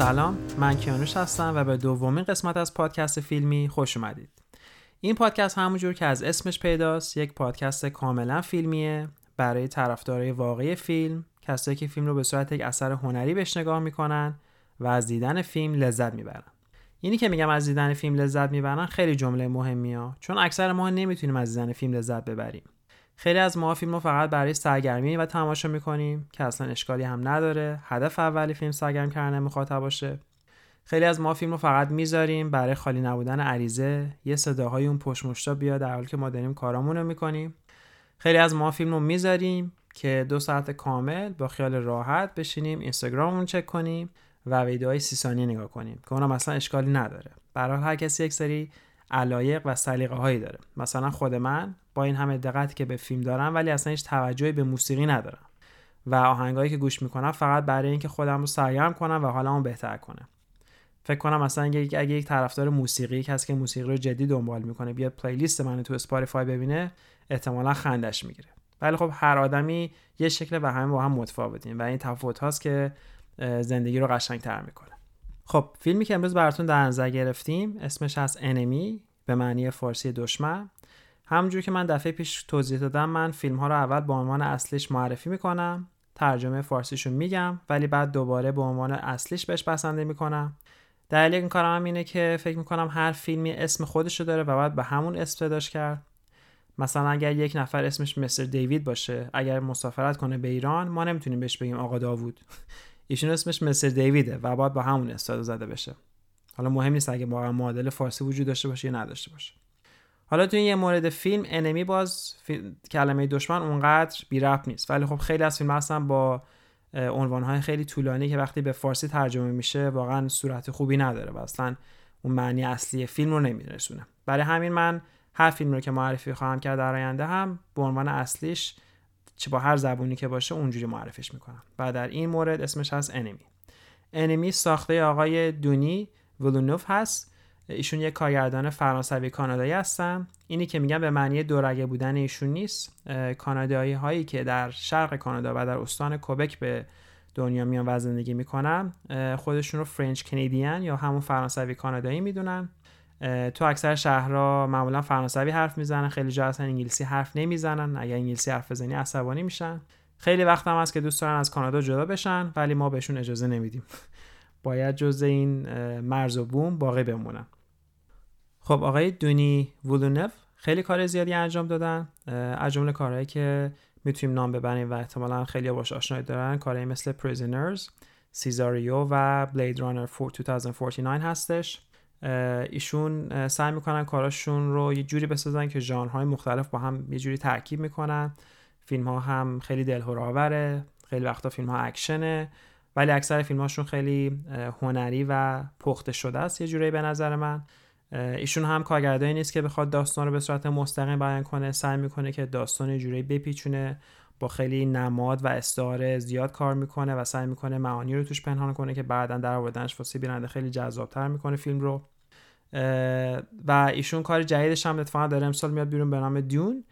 سلام من کیانوش هستم و به دومین قسمت از پادکست فیلمی خوش اومدید. این پادکست همونجور که از اسمش پیداست یک پادکست کاملا فیلمیه برای طرفدارای واقعی فیلم کسایی که فیلم رو به صورت یک اثر هنری بهش نگاه می‌کنن و از دیدن فیلم لذت می‌برن. اینی که میگم از دیدن فیلم لذت می‌برن خیلی جمله مهمیه چون اکثر ما نمی‌تونیم از دیدن فیلم لذت ببریم. خیلی از ما فیلم رو فقط برای سرگرمی و تماشا می‌کنیم که اصلا اشکالی هم نداره. هدف اولی فیلم سرگرم کردن مخاطب باشه. خیلی از ما فیلم رو فقط می‌ذاریم برای خالی نبودن عریضه. یه صداهای اون پشمشتا بیاد در حالی که ما داریم کارامون رو می‌کنیم. خیلی از ما فیلم رو می‌ذاریم که دو ساعت کامل با خیال راحت بشینیم اینستاگراممون چک کنیم و ویدیوهای سی ثانیه نگاه کنیم که اونم اصلا اشکالی نداره. برای هر کسی یک سری علایق و سلیقه هایی داره. مثلا خود من این همه دقتی که به فیلم دارم ولی اصلا هیچ توجهی به موسیقی ندارم. و آهنگایی که گوش می‌کنم فقط برای اینکه خودم رو سرگرم کنم و حالمو بهتر کنم. فکر کنم مثلا اگه, اگه یک طرفدار موسیقی کسی که موسیقی رو جدی دنبال می‌کنه بیاد playlist من تو Spotify ببینه احتمالا خندش می‌گیره. ولی خب هر آدمی یه شکل و همه با هم متفاوتیم و این تفاوت هاست که زندگی رو قشنگتر می‌کنه. خب فیلمی که امروز براتون در نظر گرفتیم اسمش هست Enemy به معنی فارسی دشمن. همونجور که من دفعه پیش توضیح دادم من فیلم ها رو اول به عنوان اصلیش معرفی می‌کنم ترجمه فارسیشو میگم ولی بعد دوباره به عنوان اصلیش بهش بسنده می‌کنم. دلیل این کارم هم اینه که فکر می‌کنم هر فیلمی اسم خودشو داره و باید به همون اسم پیداش کرد. مثلا اگر یک نفر اسمش مستر دیوید باشه اگر مسافرت کنه به ایران ما نمی‌تونیم بهش بگیم آقا داوود. ایشون اسمش مستر دیویده و باید با همون استفاده زده بشه. حالا مهم نیست اگه واقعا معادل فارسی وجود داشته باشه یا نداشته باشه. حالا تو این یه مورد فیلم Enemy باز کلمه دشمن اونقدر بی ربط نیست. ولی خب خیلی از فیلم هستن با عنوانهای خیلی طولانی که وقتی به فارسی ترجمه میشه واقعا صورت خوبی نداره و اصلا اون معنی اصلی فیلم رو نمیرسونه. برای همین من هر فیلم رو که معرفی خواهم کرد در آینده هم به عنوان اصلیش چه با هر زبونی که باشه اونجوری معرفیش می‌کنم. و در این مورد اسمش هست Enemy Enemy ساخته آقای دنی ویلنوو هست. ایشون یک کارگردان فرانسوی کانادایی هستن. اینی که میگن به معنی دورگه بودن ایشون نیست. کانادایی هایی که در شرق کانادا و در استان کبک به دنیا میان و زندگی می‌کنن خودشون رو French Canadian یا همون فرانسوی کانادایی می‌دونن. تو اکثر شهرها معمولا فرانسوی حرف می‌زنن خیلی جا اصلا انگلیسی حرف نمی‌زنن. اگر انگلیسی حرف بزنی عصبانی میشن. خیلی وقت هم هست که دوست دارن از کانادا جدا بشن ولی ما بهشون اجازه نمیدیم. باید جز این مرز و بوم باقی بمونن. خب آقای دونی وولونف خیلی کار زیادی انجام دادن. از جمله کارهایی که می‌تونیم نام ببریم و احتمالا خیلی باش آشنایی دارن کارهایی مثل پریزنرز سیزاریو و بلید رانر 2049 هستش. ایشون سعی می‌کنن کاراشون رو یه جوری بسازن که ژانرهای مختلف با هم یه جوری ترکیب می‌کنن. فیلم ها هم خیلی دلهوراوره خیلی وقتا فیلم ها اکشنه ولی اکثر فیلم هاشون خیلی هنری و پخته شده است یه جوری به نظر من. ایشون هم کارگردانی نیست که بخواد داستان رو به صورت مستقیم بیان کنه. سعی می‌کنه که داستان جوری بپیچونه با خیلی نماد و استعاره زیاد کار می‌کنه و سعی می‌کنه معانی رو توش پنهان کنه که بعدا در آوردنش واسه بیننده خیلی جذابتر می‌کنه فیلم رو. و ایشون کار جدیدش هم اتفاقا داره امسال میاد بیرون به نام دیون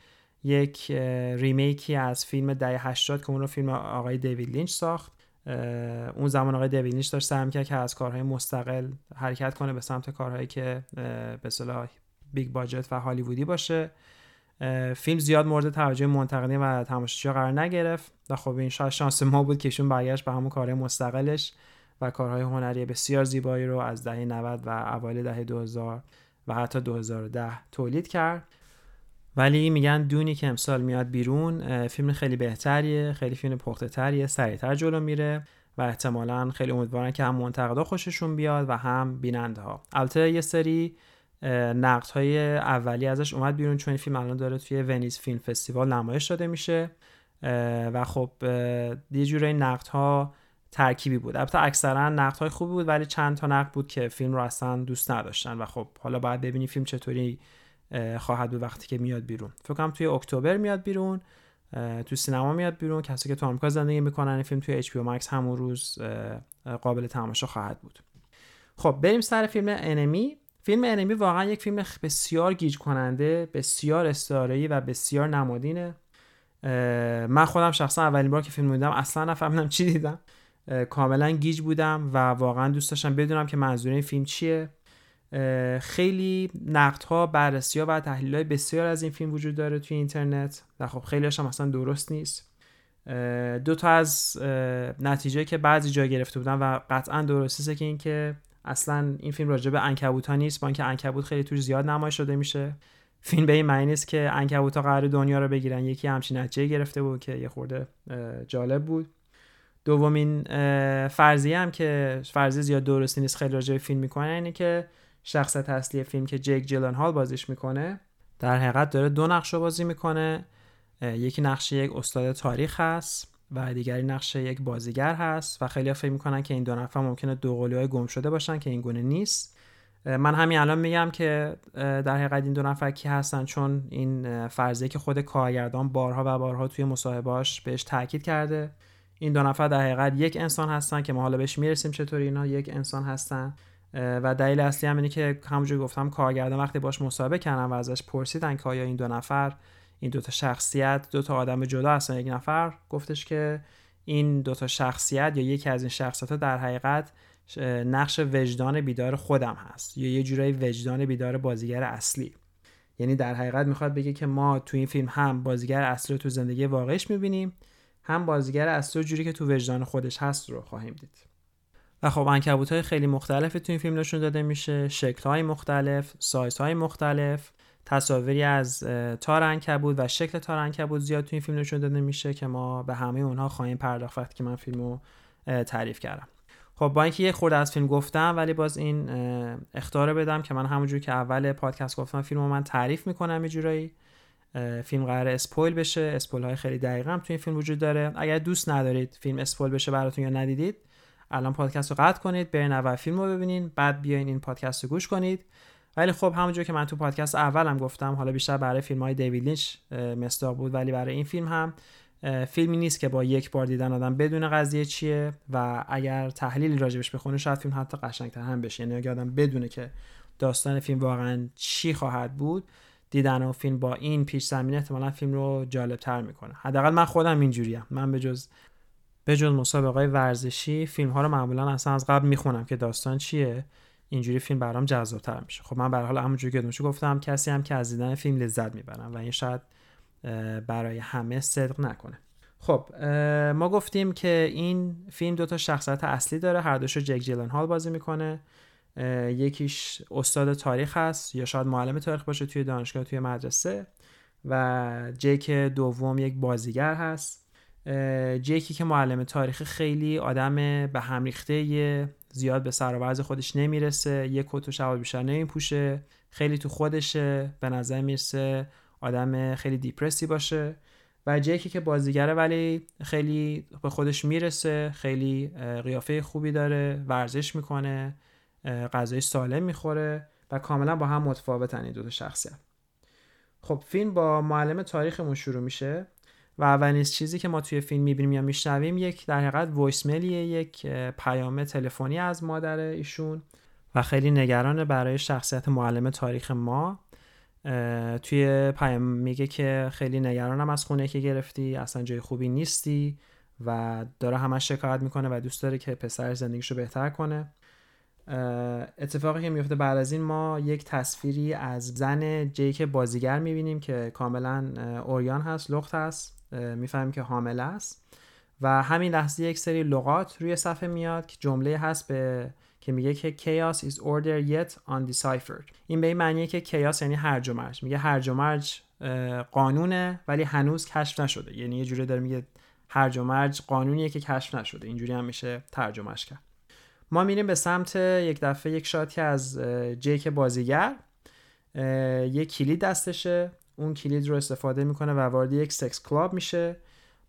یک remake ی از فیلم دهه 80 که اون رو فیلم آقای دیوید لینچ ساخت. اون زمان آقای لینچ داشت سعی کرد که از کارهای مستقل حرکت کنه به سمت کارهایی که به اصطلاح big budget و هالیوودی باشه. فیلم زیاد مورد توجه منتقدین و تماشاچی‌ها قرار نگرفت و خب این شاید شانس ما بود که ایشون برگشت به همون کارهای مستقلش و کارهای هنری بسیار زیبایی رو از دهه 90 و اوایل دهه 2000 و حتی 2010 تولید کرد. ولی میگن دونی که امسال میاد بیرون فیلم خیلی بهتریه خیلی فیلم پخته تریه سریعتر جلو میره و احتمالا خیلی امیدوارن که هم منتقدا خوششون بیاد و هم بیننده ها البته یه سری نقد های اولی ازش اومد بیرون چون این فیلم الان داره توی ونیز فیلم فستیوال نمایش داده میشه و خب یه جوری نقد ها ترکیبی بود. البته اکثرا نقد های خوبی بود ولی چند تا نقد بود که فیلم رو اصلا دوست نداشتن و خب حالا باید ببینی فیلم چطوری خواهد بود وقتی که میاد بیرون. فکر کنم توی اکتبر میاد بیرون تو سینما میاد بیرون. کسی که تو آمریکا زندگی می‌کنن این فیلم توی HBO Max همون روز قابل تماشا خواهد بود. خب بریم سر فیلم Enemy. فیلم Enemy واقعا یک فیلم بسیار گیج کننده بسیار استعاره‌ای و بسیار نمادینه. من خودم شخصا اولین بار که فیلم دیدم اصلا نفهمیدم چی دیدم. کاملا گیج بودم و واقعا دوست داشتم بدونم که منظور این فیلم چیه. خیلی نقدها بررسی ها و تحلیل های بسیار از این فیلم وجود داره توی اینترنت. و خب خیلی هم اصلا درست نیست. دو تا از نتیجه که بعضی جا گرفته بودن و قطعا درسته که اینکه اصلا این فیلم راجع به انکبوت ها نیست با اینکه انکبوت خیلی توش زیاد نمایش شده میشه. فیلم به این معنی نیست که انکبوت ها قرار دنیا رو بگیرن. یکی همچین نتیجه گرفته بود که یه خورده جالب بود. دومین فرضیه هم که فرضیه زیاد درستی نیست خیلی راجع به فیلم می‌کنه اینه که شخصیت اصلی فیلم که جیک جیلن هال بازیش می‌کنه در حقیقت داره دو نقش بازی می‌کنه. یکی نقش یک استاد تاریخ هست و دیگری نقش یک بازیگر هست و خیلی فکر می‌کنن که این دو نفر ممکنه دو های گم شده باشن که این گونه نیست. من همین الان میگم که در حقیقت این دو نفر کی هستن؟ چون این فرضیه که خود کارگردان بارها و بارها توی مصاحبهاش بهش تاکید کرده. این دو نفر در حقیقت یک انسان هستن که ما حالا بهش می‌رسیم چطوری اینا؟ یک انسان هستن. و دلیل اصلی هم اینه که همونجور گفتم کارگردان وقتی باش مصاحبه کردن و ازش پرسیدن که آیا این دو نفر این دوتا شخصیت دوتا آدم جدا هستن یک نفر گفتش که این دوتا شخصیت یا یکی از این شخصیت ها در حقیقت نقش وجدان بیدار خودم هست یا یه جورایی وجدان بیدار بازیگر اصلی. یعنی در حقیقت می‌خواد بگه که ما تو این فیلم هم بازیگر اصلی رو تو زندگی واقعیش می‌بینیم هم بازیگر اصلی جوری که تو وجدان خودش هست رو خواهیم دید. و خب انکبوت های خیلی مختلف تو این فیلم نشون داده میشه. شکل های مختلف سایز های مختلف. تصاویری از تار انکبوت و شکل تار انکبوت زیاد تو این فیلم نشون داده میشه که ما به همه اونها خواهیم پرداخت که من فیلم رو تعریف کردم. خب با اینکه یه خورده از فیلم گفتم ولی باز این اختار بدم که من همونجور که اول پادکست گفتم فیلم رو من تعریف می‌کنم یه جورایی. فیلم قراره spoil بشه. spoil های خیلی دقیقا تو این فیلم وجود داره. اگر دوست ندارید فیلم spoil بشه براتون یا ندیدید الان پادکست رو قطع کنید برین اول فیلم رو ببینین بعد بیاین این پادکست رو گوش کنید. ولی خب همونجور که من تو پادکست اولم گفتم حالا بیشتر برای فیلم های دیوید لینچ مصداق بود ولی برای این فیلم هم فیلمی نیست که با یک بار دیدن آدم بدونه قضیه چیه و اگر تحلیلی راجبش بخونه شاید فیلم حتی قشنگتر هم بشه. یعنی اگه آدم بدونه که داستان فیلم واقعا چی خواهد بود دیدن و فیلم با این پیش زمینه احتمالا فیلم رو جالب تر می‌کنه. حداقل من خودم اینجوریم. من به جز به جز مسابقه ورزشی فیلم ها رو معمولا اصلا از قبل می‌خونم که داستان چیه. اینجوری فیلم برام جذابتر میشه. خب من به حال همونجوری که گفتم کسی هم که از دیدن فیلم لذت می‌برم و این شاید برای همه صدق نکنه. خب ما گفتیم که این فیلم دو تا شخصیت اصلی داره. هر دوشو جک جیلن هال بازی می‌کنه. یکیش استاد تاریخ هست یا شاید معلم تاریخ باشه توی دانشگاه توی مدرسه. و جک دوم یک بازیگر هست. جکی که معلم تاریخ خیلی آدم به هم ریخته زیاد به سر و خودش نمی‌رسه یک کت و شلوار بیشتر نمیپوشه خیلی تو خودشه به نظر می‌رسه آدم خیلی دیپرسی باشه. و جکی که بازیگره ولی خیلی به خودش می‌رسه خیلی قیافه خوبی داره ورزش می‌کنه غذای سالم می‌خوره و کاملا با هم متفاوتن این دو تا شخصیت. خب فیلم با معلم تاریخمون شروع میشه. و اولین چیزی که ما توی فیلم می‌بینیم یا میشنویم یک در حقیقت وایسملیه یک پیام تلفنی از مادر ایشون و خیلی نگرانه برای شخصیت معلم تاریخ ما. توی پیام میگه که خیلی نگرانم از خونه که گرفتی اصلا جای خوبی نیستی و داره همش شکایت می‌کنه و دوست داره که پسر زندگیشو بهتر کنه. اتفاقی که میفته بعد از این ما یک تصویری از زن جیک بازیگر می‌بینیم که کاملا اوریان هست لخت هست. می‌فهمیم که حامله است. و همین لحظه یک سری لغات روی صفحه میاد که جمله هست به که میگه که chaos is order yet undeciphered. این به این معنیه که chaos یعنی هرج و میگه هرج و قانونه ولی هنوز کشف نشده. یعنی یه جوری داره میگه هرج و مرج قانونیه که کشف نشده. اینجوری هم میشه ترجمهش کرد. ما میریم به سمت یک دفعه یک shot ی از جیک بازیگر. یک کلید دستشه. اون کلید رو استفاده می‌کنه و وارد یک sex club میشه.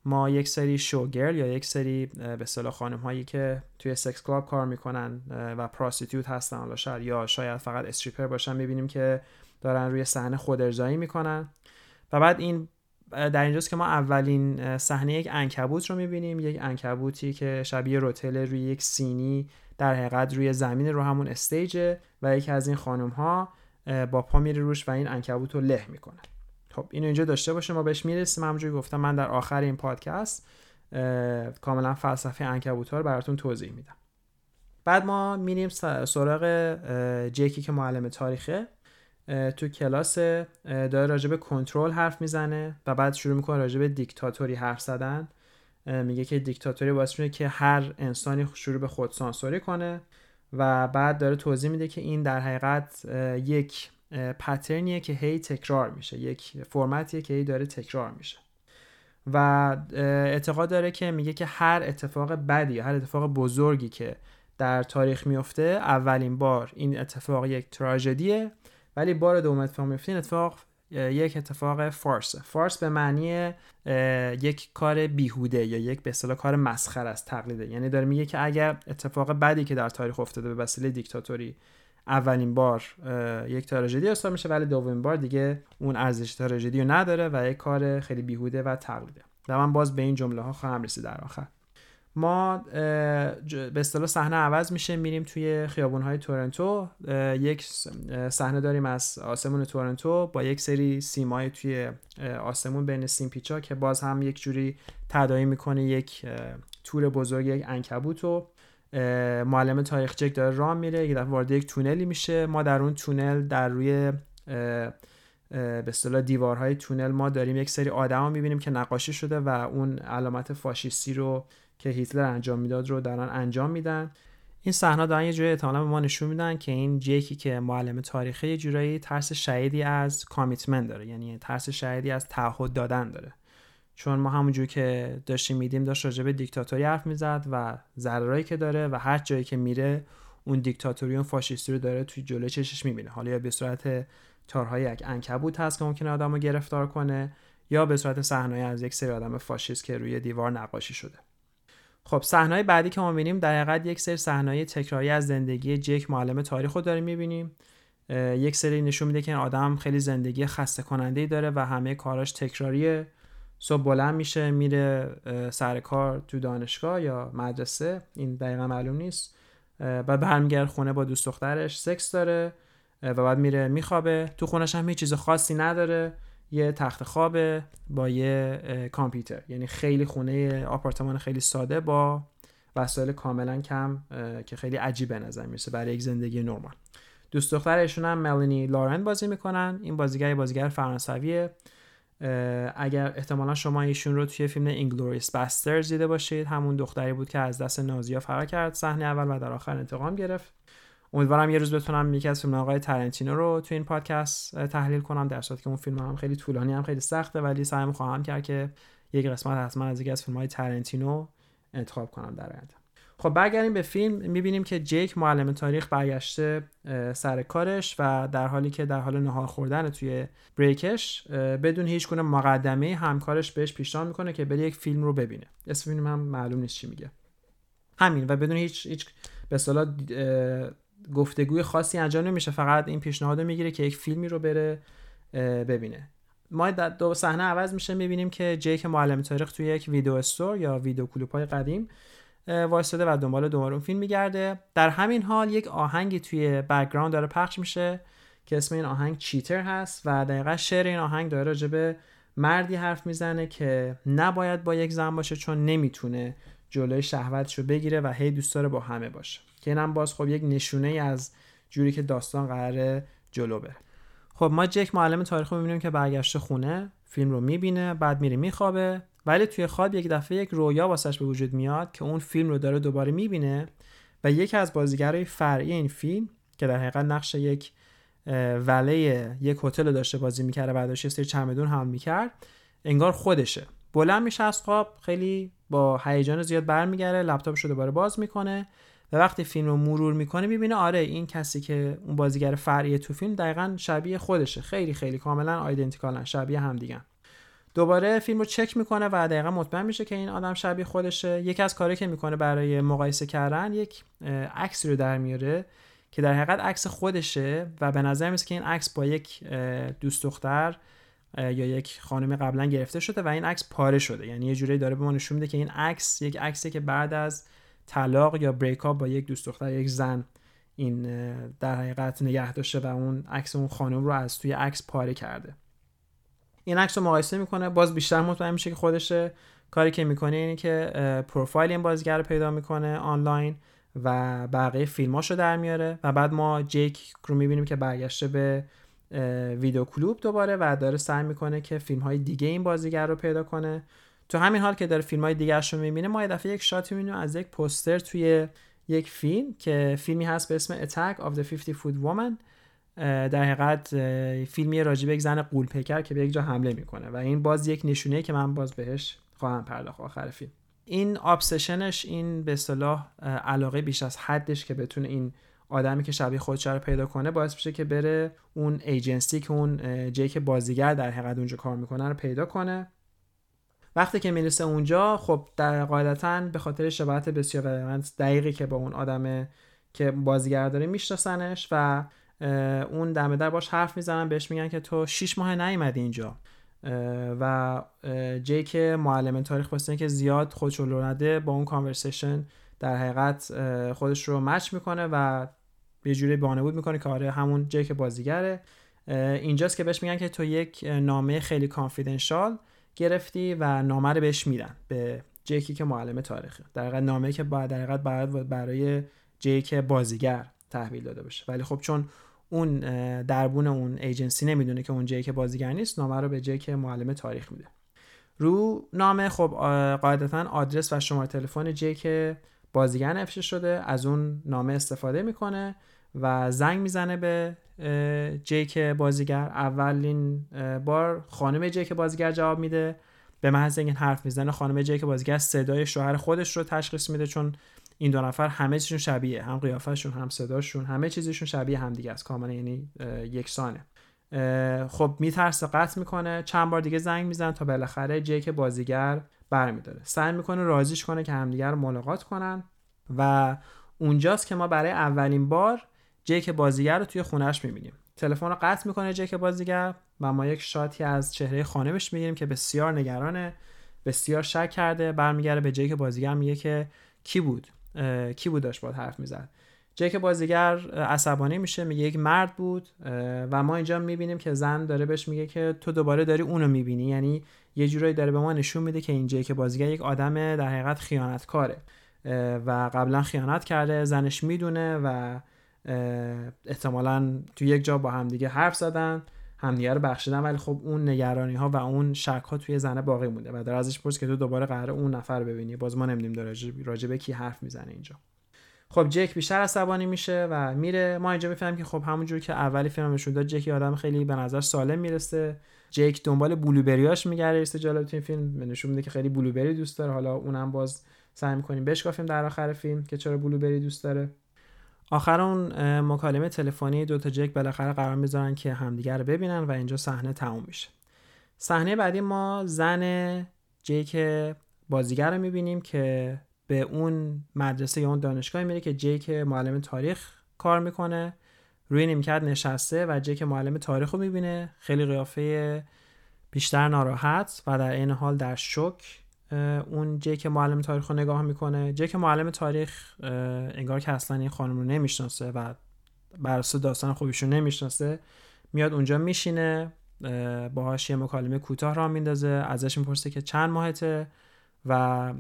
ما یک سری showgirl یا یک سری به اصطلاح خانم هایی که توی sex club کار می‌کنن و prostitute هستن حالا شاید یا شاید فقط stripper باشن می‌بینیم که دارن روی صحنه خود ارزایی می‌کنن. و بعد این در اینجاست که ما اولین صحنه یک انکبوت رو می‌بینیم. یک انکبوتی که شبیه روتل روی یک سینی در حقیقت روی زمین رو همون استیجه و یکی از این خانم ها با پا میره روش و این انکبوت رو له می‌کنه. خب اینو اینجا داشته باشه ما بهش می‌رسیم. همونجوری گفتم من در آخر این پادکست کاملا فلسفه انکبوت رو براتون توضیح میدم. بعد ما میریم سراغ جیکی که معلم تاریخه. تو کلاس داره راجع به کنترل حرف می‌زنه و بعد شروع می‌کنه راجع به دیکتاتوری حرف زدن. میگه که دیکتاتوری باعث میشه که هر انسانی شروع به خودسانسوری کنه و بعد داره توضیح میده که این در حقیقت یک پترنیه که هی تکرار میشه. یک فرمتیه که هی داره تکرار میشه. و اعتقاد داره که میگه که هر اتفاق بدی هر اتفاق بزرگی که در تاریخ میفته اولین بار این اتفاق یک تراژدیه ولی بار دوم اتفاق میفته این اتفاق یک اتفاق فارس. فارس به معنی یک کار بیهوده یا یک به اصطلاح کار مسخر از تقلیده. یعنی داره میگه که اگر اتفاق بدی که در تاریخ افتاده به وسیله دیکتاتوری اولین بار یک تراژدی حساب میشه ولی دومین بار دیگه اون ارزش تراژدی رو نداره و یک کار خیلی بیهوده و تقلیده. و من باز به این جمله ها خواهم رسید در آخر. ما به اصطلاح صحنه عوض میشه میریم توی خیابون های تورنتو یک صحنه داریم از آسمون تورنتو با یک سری سیمای توی آسمون بین سیم پیچا که باز هم یک جوری تدایی می‌کنه یک تور بزرگ یک انکبوت و معلم تاریخ جک داره راه میره یک دفعه وارد یک تونلی میشه. ما در اون تونل در روی به اصطلاح دیوارهای تونل ما داریم یک سری آدم می‌بینیم که نقاشی شده و اون علامت فاشیستی رو که هیتلر انجام می‌داد رو دارن انجام میدن. این صحنه دارن یه جوری احتمالا به ما نشون میدن که این جیکی که معلم تاریخی یه جورایی ترس شهیدی از کامیتمنت داره یعنی ترس شهیدی از تعهد دادن داره. چون ما همونجور که داشتیم میدیم داشت راجع به دیکتاتوری حرف می‌زد و ضررایی که داره و هر جایی که میره اون دیکتاتوری اون فاشیستی رو داره توی جلوی چشش می‌بینه. حالا یا به صورت تارهای یک انکبوت هست که ممکنه آدم رو گرفتار کنه یا به صورت صحنه از یک سری آدم فاشیست که روی دیوار نقاشی شده. خب صحنه بعدی که ما می‌بینیم در حقیقت یک سری صحنه تکراری از زندگی جک معلم تاریخ رو داریم می‌بینیم. یک سری نشون میده که این آدم خیلی زندگی خسته کننده ای داره و همه کاراش تکراریه. صبح بلند میشه میره سر کار تو دانشگاه یا مدرسه این دقیقا معلوم نیست. و برمیگرد خونه با دوست دخترش سکس داره و بعد میره میخوابه. تو خونش هم هیچ چیز خاصی نداره یه تخت خوابه با یه کامپیوتر. یعنی خیلی خونه آپارتمان خیلی ساده با وسایل کاملا کم که خیلی عجیب به نظر می‌رسه برای یک زندگی نرمال. دوست دخترشون هم ملانی لارن بازی می‌کنن. این بازیگر بازیگر فرانسویه. اگر احتمالا شما ایشون رو توی فیلم Inglourious Basterds دیده باشید همون دختری بود که از دست نازیا فرار کرد صحنه اول و در آخر انتقام گرفت. امیدوارم یه روز بتونم یکی از فیلم آقای ترنتینو رو تو این پادکست تحلیل کنم در صورتی که اون فیلم هم خیلی طولانی هم خیلی سخته ولی سعی خواهم کرد که یک قسمت حتما از یکی از فیلم های ترنتینو انتخاب کنم در آینده. خب برگردیم به فیلم می‌بینیم که جیک معلم تاریخ برگشته سر کارش و در حالی که در حال نهار خوردن توی بریکش بدون هیچ گونه مقدمه همکارش بهش پیشنهاد می‌کنه که بره یک فیلم رو ببینه. اسم فیلم هم معلوم نیست چی میگه. همین و بدون هیچ هیچ به اصطلاح گفتگوی خاصی انجام نمیشه. فقط این پیشنهاد می‌گیره که یک فیلمی رو بره ببینه. ما در دو صحنه عوض میشه می‌بینیم که جیک معلم تاریخ توی یک video store یا ویدیو کلوپ های قدیم وایستاده و دنبال دوباره اون فیلم میگرده. در همین حال یک آهنگی توی background داره پخش میشه که اسم این آهنگ Cheater هست و دقیقا شعر این آهنگ داره راجبه مردی حرف می‌زنه که نباید با یک زن باشه چون نمی‌تونه جلوی شهوتش رو بگیره و هی دوست داره با همه باشه. که اینم باز خب یک نشونه از جوری که داستان قراره جلو بره. خب ما جک معلم تاریخ رو می‌بینیم که برگشته خونه فیلم رو می‌بینه بعد میره میخوابه. ولی توی خواب یک دفعه یک رویا واسش به وجود میاد که اون فیلم رو داره دوباره می‌بینه و یکی از بازیگرای فرعی این فیلم که در حقیقت نقش یک وله یک هتل داشته بازی می‌کرده و داشته سری چمدون هم می‌کرد انگار خودشه. بلند میشه از خواب خیلی با هیجان زیاد برمیگره لپتاپش رو دوباره باز می‌کنه و وقتی فیلم رو مرور می‌کنه می‌بینه آره این کسی که اون بازیگر فرعی تو فیلم دقیقا شبیه خودشه. خیلی خیلی کاملا آیدنتیکالن شبیه همدیگن دوباره فیلم رو چک می‌کنه و دقیقا مطمئن میشه که این آدم شبیه خودشه. یکی از کاری که می‌کنه برای مقایسه کردن یک عکس رو در میاره که در حقیقت عکس خودشه و به نظر میسه که این عکس با یک دوست دختر یا یک خانم قبلا گرفته شده و این عکس پاره شده. یعنی یه جوری داره به ما نشون میده که این عکس یک عکسی که بعد از طلاق یا بریک با یک دوست دختر یک زن این در حقیقت نگه داشته و اون عکس اون خانم رو از توی عکس پاره کرده. این عکس رو مقایسه می‌کنه. باز بیشتر مطمئن میشه که خودشه. کاری که می‌کنه اینه که پروفایل این بازیگر رو پیدا می‌کنه آنلاین و بقیه فیلماشو در میاره و بعد ما جیک رو می‌بینیم که برگشته به ویدیو کلوب دوباره و داره سعی می‌کنه که فیلم های دیگه این بازیگر رو پیدا کنه. تو همین حال که داره فیلم های دیگه رو می‌بینه ما یه دفعه یک شاتی می‌بینیم از یک پوستر توی یک فیلم که فیلمی هست به اسم Attack of the 50 Foot Woman. در حقیقت فیلمی راجع به یک زن قولپیکر که به یک جا حمله می‌کنه و این باز یک نشونه که من باز بهش خواهم پرداخت. آخر فیلم. این آبسشنش این به اصطلاح علاقه بیش از حدش که بتونه این آدمی که شبیه خودش رو پیدا کنه باعث میشه که بره اون ایجنسی که اون جیک بازیگر در حقیقت اونجا کار می‌کنه رو پیدا کنه. وقتی که می‌رسه اونجا خب در قاعدتا به خاطر شباهت بسیار دقیقی که با اون آدم که بازیگر داره میشناسنش و اون دم در باش حرف می‌زنن بهش میگن که تو 6 ماه نیومدی اینجا. و جیک معلم تاریخ واسه که زیاد خودش رو نده با اون کانورسیشن در حقیقت خودش رو مچ می‌کنه و یه جوری بانه بود می‌کنه که آره همون جیک بازیگره. اینجاست که بهش میگن که تو یک نامه خیلی کانفیدنشال گرفتی و نامه رو بهش میدن به جیکی که معلم تاریخه در حقیقت نامه که در حقیقت برای جیک بازیگر تحویل داده بشه. ولی خب چون اون دربون اون ایجنسی نمی‌دونه که اون جیک بازیگر نیست نامه رو به جیک معلم تاریخ میده. رو نامه خب قاعدتا آدرس و شماره تلفن جیک بازیگر نوشته شده از اون نامه استفاده می‌کنه و زنگ می‌زنه به جیک بازیگر. اولین بار خانم جیک بازیگر جواب میده. به محض اینکه حرف می‌زنه خانم جیک بازیگر صدای شوهر خودش رو تشخیص میده چون این دو نفر همه چیزشون شبیه هم قیافشون هم صداشون همه چیزشون شبیه همدیگه است. کاملا یعنی یکسانه. خب میترسه قطع می‌کنه. چند بار دیگه زنگ می‌زنه تا بالاخره جیک بازیگر برمیداره. سعی می‌کنه راضیش کنه که همدیگر رو ملاقات کنن. و اونجاست که ما برای اولین بار جیک بازیگر رو توی خونش می‌بینیم. تلفن رو قطع می‌کنه جیک بازیگر و ما یک شاتی از چهره خانمش می‌گیریم که بسیار نگرانه بسیار شک کرده. برمیگرده به جیک بازیگر میگه که کی بود؟ کی بود داشت باید حرف می‌زد؟ جیک بازیگر عصبانی میشه میگه یک مرد بود و ما اینجا می‌بینیم که زن داره بهش میگه که تو دوباره داری اونو می‌بینی. یعنی یه جورایی داره به ما نشون میده که این جیک بازیگر یک آدم در حقیقت خیانتکاره. و قبلا خیانت کرده زنش می‌دونه و احتمالا تو یک جا با همدیگه حرف زدن. همدیگه رو بخشیدن ولی خب اون نگرانی ها و اون شک ها توی زنه باقی مونده و در ازش پرس که تو دوباره قرار اون نفر ببینی. باز ما نمیدیم داره راجع به کی حرف می‌زنه اینجا. خب جک بیشتر عصبانی میشه و میره. ما اینجا می‌فهمیم که خب همونجور که اولی فیلم نشون داد جکی آدم خیلی به نظر سالم می‌رسه. جک دنبال بلوبریاش میگره است جالب تو این فیلم نشون میده که خیلی بلوبری دوست داره. حالا اونم باز سعی می‌کنیم بشکافیم در آخر فیلم که چرا بلوبری دوست داره. آخر اون مکالمه تلفنی دو تا جک بالاخره قرار می‌ذارن که همدیگر رو ببینن و اینجا صحنه تموم میشه. صحنه بعدی ما زن جیک بازیگر رو می‌بینیم که به اون مدرسه یا اون دانشگاه میره که جیک معلم تاریخ کار می‌کنه. روی نیمکت نشسته و جیک معلم تاریخ رو می‌بینه. خیلی قیافه بیشتر ناراحت و در این حال در شک اون جیک معلم تاریخ رو نگاه می‌کنه. جیک معلم تاریخ انگار که اصلا این خانم رو نمی‌شناسه و بر داستان خوبیش رو نمی‌شناسه میاد اونجا میشینه باهاش یه مکالمه کوتاه را میندازه ازش می‌پرسه که چند ماهته و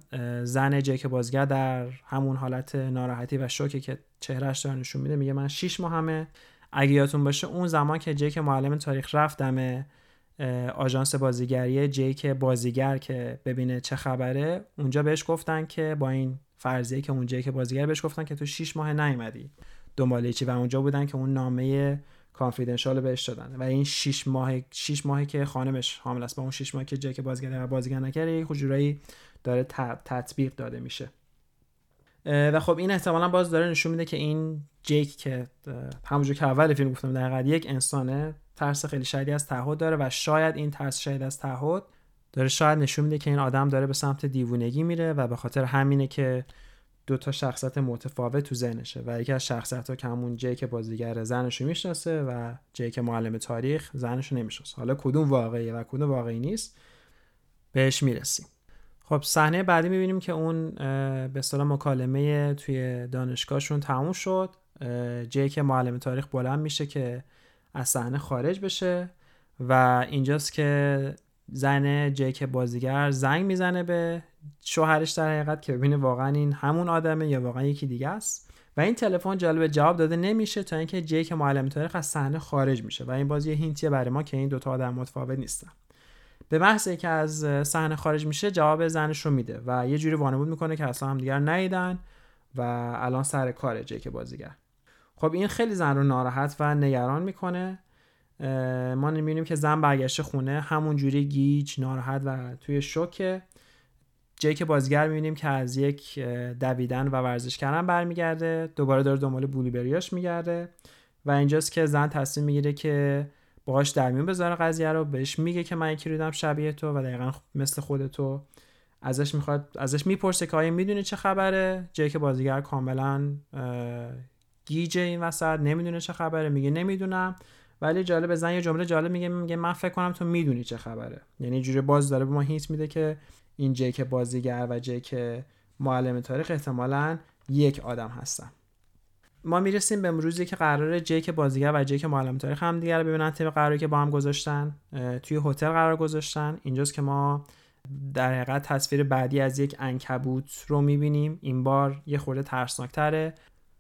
زن جیک بازیگر در همون حالت ناراحتی و شوکی که چهرهش داره نشون میده میگه من 6 ماهمه. اگه یادتون باشه اون زمان که جیک معلم تاریخ رفتم آژانس بازیگری جیک بازیگر که ببینه چه خبره اونجا بهش گفتن که با این فرضیه که اون جیک بازیگر بهش گفتن که تو 6 ماه نیومدی دنبال چی و اونجا بودن که اون نامه کانفیدنشال بهش دادن. و این 6 ماه 6 ماهی که خانمش حامل است با اون 6 ماهی که جیک بازیگر بازیگر نکرده یک جورایی داره تطبیق داده میشه. و خب این احتمالا باز داره نشون میده که این جیک که همونجور که اول فیلم گفتم در یک انسانه ترس خیلی شدیدی از تعهد داره و شاید این ترس شدید از تعهد داره شاید نشون میده که این آدم داره به سمت دیوونگی میره و به خاطر همینه که دو تا شخصیت متفاوت تو ذهنشه و یکی از شخصیت ها که همون جیک بازیگر زنشو می‌شناسه و جیک معلم تاریخ زنشو نمی‌شناسه. حالا کدوم واقعیه و کدوم واقعی نیست بهش می‌رسیم. خب صحنه بعدی می‌بینیم که اون به اصطلاح مکالمه توی دانشگاهشون تموم شد. جیک معلم تاریخ بلند میشه که از صحنه خارج بشه و اینجاست که زن جیک بازیگر زنگ می‌زنه به شوهرش در حقیقت که ببینه واقعا این همون آدمه یا واقعا یکی دیگه است. و این تلفن جالب جواب داده نمیشه تا اینکه جیک معلم تاریخ از صحنه خارج میشه و این بازی هینتیه برای ما که این دوتا آدم متفاوت نیستن. به محض که از صحنه خارج میشه جواب زنش رو میده و یه جوری وانمود می‌کنه که اصلا هم دیگر ندیدن و الان سر کار جیک بازیگر. خب این خیلی زن رو ناراحت و نگران می‌کنه. ما می‌بینیم که زن برگشته خونه همون جوری گیج ناراحت و توی شوکه. جیک بازیگر می‌بینیم که از یک دویدن و ورزش کردن برمیگرده دوباره داره دنبال بلوبریاش میگرده و اینجاست که زن تصمیم می‌گیره که باهاش در میون بذاره قضیه رو بهش میگه که من یکی ریدم شبیه تو و دقیقا مثل خودتو ازش می‌خواد ازش می‌پرسه که آیا می‌دونی چه خبره؟ جیک بازیگر کاملا گیجه این وسط نمی‌دونه چه خبره میگه نمی‌دونم. ولی جالب زن یه جمله جالب میگه میگه من فکر کنم تو می‌دونی چه خبره. یعنی جوری باز داره به ما هیت میده که این جیک بازیگر و جیک معلم تاریخ احتمالا یک آدم هستن. ما می‌رسیم به روزی که قرار جیک بازیگر و جیک معلم تاریخ هم دیگر ببینن طبق قراری که با هم گذاشتن. توی هتل قرار گذاشتن. اینجاست که ما در حقیقت تصویر بعدی از یک انکبوت رو می‌بینیم. این بار یه خورده ترسناکتره.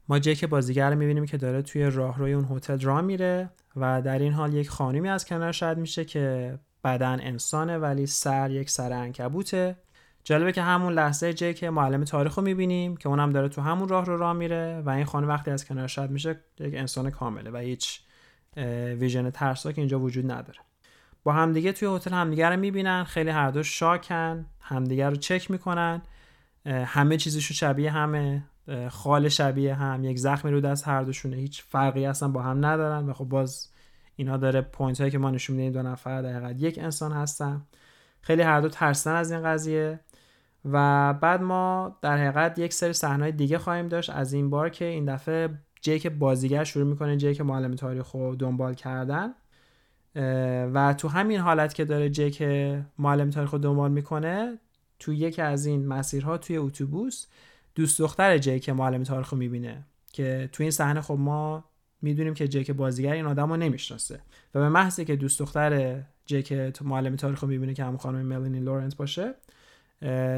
ما جیک بازیگر رو می‌بینیم که داره توی راهروی اون هتل راه میره و در این حال یک خانمی از کنار شاید میشه که بدن انسانه ولی سر یک سر انکبوته. جالبه که همون لحظه جیک معلم تاریخ رو می‌بینیم که اونم داره تو همون راه رو راه میره و این خانم وقتی از کنار شاید میشه یک انسان کامله و هیچ ویژن ترسا که اینجا وجود نداره. با همدیگه توی هتل همدیگه رو می‌بینن خیلی هر دو شاکن همدیگه رو چک می‌کنن همه چیزشون شبیه همه. خال شبیه هم یک زخمی رو دست هر دوشونه هیچ فرقی اصلا با هم ندارن و خب باز اینا داره point هایی که ما نشون میدیم دو نفر در یک انسان هستن. خیلی هر دو ترسن از این قضیه و بعد ما در حقیقت یک سری صحنه دیگه خواهیم داشت. از این بار که این دفعه جیک بازیگر شروع می‌کنه جیک معلم تاریخ رو دنبال کردن و تو همین حالت که داره جیک معلم تاریخ رو دنبال می‌کنه تو یکی از این مسیرها توی اتوبوس دوست دختر جیک معلم تاریخ رو می‌بینه. که تو این صحنه خب ما می‌دونیم که جیک بازیگر این آدم رو نمی‌شناسه. و به محضی که دوست دختر جیک معلم تاریخ رو می‌بینه که هم خانم ملانی لارن باشه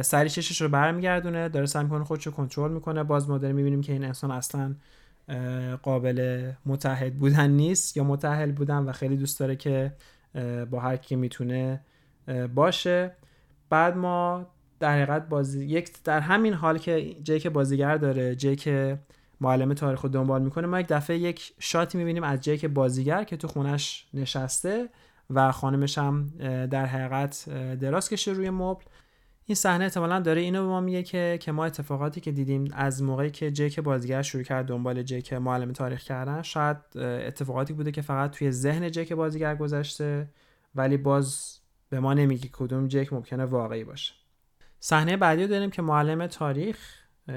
سریع چشش رو برمیگردونه داره سعی می‌کنه خودش رو کنترل می‌کنه. باز ما داریم می‌بینیم که این انسان اصلا قابل متحد بودن نیست یا متحل بودن و خیلی دوست داره که با هر کی می‌تونه باشه. بعد ما در حقیقت بازی یک در همین حال که جیک بازیگر داره جیک معلم تاریخ رو دنبال می‌کنه ما یک دفعه یک شاتی می‌بینیم از جیک بازیگر که تو خونش نشسته و خانمش هم در حقیقت دراز کشه روی مبل. این صحنه احتمالا داره اینو به ما میگه که که ما اتفاقاتی که دیدیم از موقعی که جیک بازیگر شروع کرد دنبال جیک معلم تاریخ کردن شاید اتفاقاتی بوده که فقط توی ذهن جیک بازیگر گذشته ولی باز به ما نمیگه کدوم جیک ممکنه واقعی باشه. صحنه بعدی رو داریم که معلم تاریخ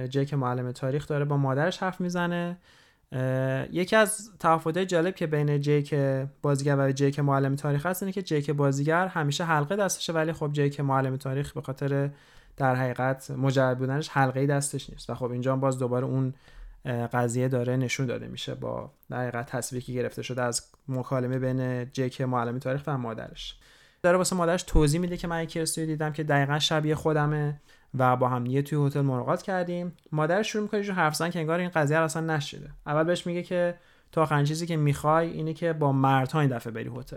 جیک معلم تاریخ داره با مادرش حرف می‌زنه. یکی از تفاوت‌های جالب که بین جیک بازیگر و جیک معلم تاریخ هست اینه که جیک بازیگر همیشه حلقه دستشه ولی خب جیک معلم تاریخ به خاطر در حقیقت مجرد بودنش حلقه دستش نیست. و خب اینجا باز دوباره اون قضیه داره نشون داده میشه با در حقیقت تصویری که گرفته شده از مکالمه بین جیک معلم تاریخ و مادرش. داره واسه مادرش توضیح میده که من یک دیدم که دقیقا شبیه خودمه و با هم دیگه توی هتل ملاقات کردیم. مادر شروع می‌کنه جو حرف زدن که انگار این قضیه اصلا نشده اول بهش میگه که تو آخرین چیزی که می‌خوای اینه که با مردها این دفعه بری هتل.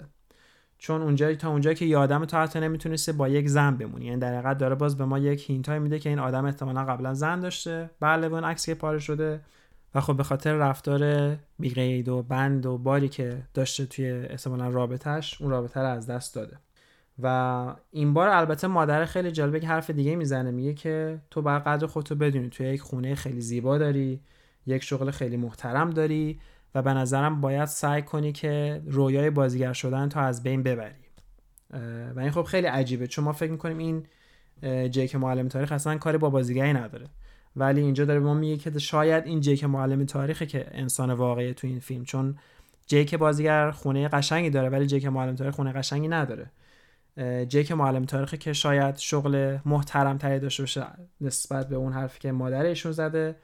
چون اونجایی تا اونجایی که یادم تو حتی نمی‌تونسته با یک زن بمونی. یعنی در حقیقت داره باز به ما یک هینتای میده که این آدم احتمالا قبلا زن داشته. بله اون عکس که پاره شده. و خب به خاطر رفتار بیقید و بند و باری که داشته توی احتمالا رابطهش اون رابطه رو از دست داده. و این بار البته مادر خیلی جالبه که حرف دیگه می‌زنه میگه که تو بر قدر خودتو بدونی توی یک خونه خیلی زیبا داری یک شغل خیلی محترم داری و به نظرم باید سعی کنی که رویای بازیگر شدن تو از بین ببری. و این خب خیلی عجیبه. چون ما فکر می‌کنیم این جیک معلم تاریخ اصلا کاری با بازیگری نداره. ولی اینجا داره ما میگه که شاید این جیک معلم تاریخه که انسان واقعی تو این فیلم. چون جیک بازیگر خونه قشنگی داره ولی جیک معلم تاریخ خونه قشنگی نداره. جیک معلم تاریخی که شاید شغل محترم تری داشته باشه نسبت به اون حرفی که مادرشون زده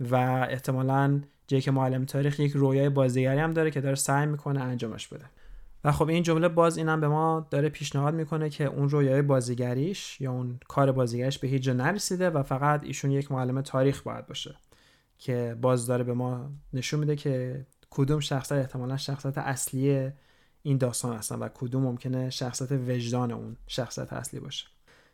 و احتمالا جیک معلم تاریخ یک رویای بازیگری هم داره که داره سعی می‌کنه انجامش بده. و خب این جمله باز اینم به ما داره پیشنهاد می‌کنه که اون رویای بازیگریش یا اون کار بازیگریش به هیچ جا نرسیده و فقط ایشون یک معلم تاریخ باید باشه که باز داره به ما نشون میده که کدوم شخصیت احتمالا شخصیت اصلی این داستان هستن و کدوم ممکنه شخصیت وجدان اون شخصیت اصلی باشه.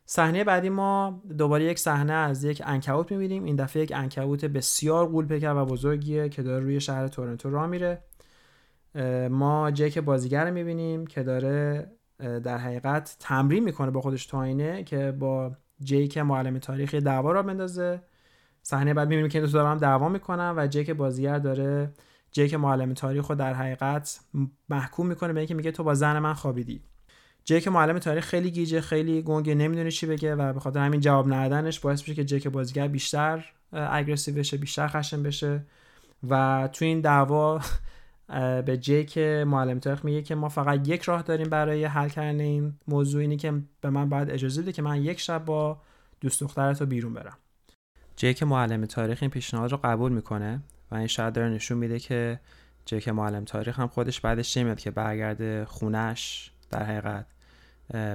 صحنه بعدی ما دوباره یک صحنه از یک انکبوت می‌بینیم. این دفعه یک انکبوت بسیار قول پیکر و بزرگیه که داره روی شهر تورنتو راه میره. ما جک بازیگر می‌بینیم که داره در حقیقت تمرین می‌کنه با خودش تو آینه که با جیک معلم تاریخی دعوا را بندازه. صحنه بعد می‌بینیم که این دو دارم دعوا می‌کنن و جک بازیگر داره جک معلم تاریخ رو در حقیقت محکوم می‌کنه به اینکه میگه تو با زن من خوابیدی. جک معلم تاریخ خیلی گیجه خیلی گنگه نمی‌دونه چی بگه و به خاطر همین جواب ندادنش باعث میشه که جک بازیگر بیشتر اگریسیو بشه بیشتر خشن بشه. و تو این دعوا به جیک معلم تاریخ میگه که ما فقط یک راه داریم برای حل کردن این موضوع اینی که به من باید اجازه بده که من یک شب با دوست دخترت رو بیرون برم. جیک معلم تاریخ این پیشنهاد رو قبول می‌کنه این شاید داره نشون میده که جیک معلم تاریخ هم خودش بعدش نمیاد که برگرده خونش در حقیقت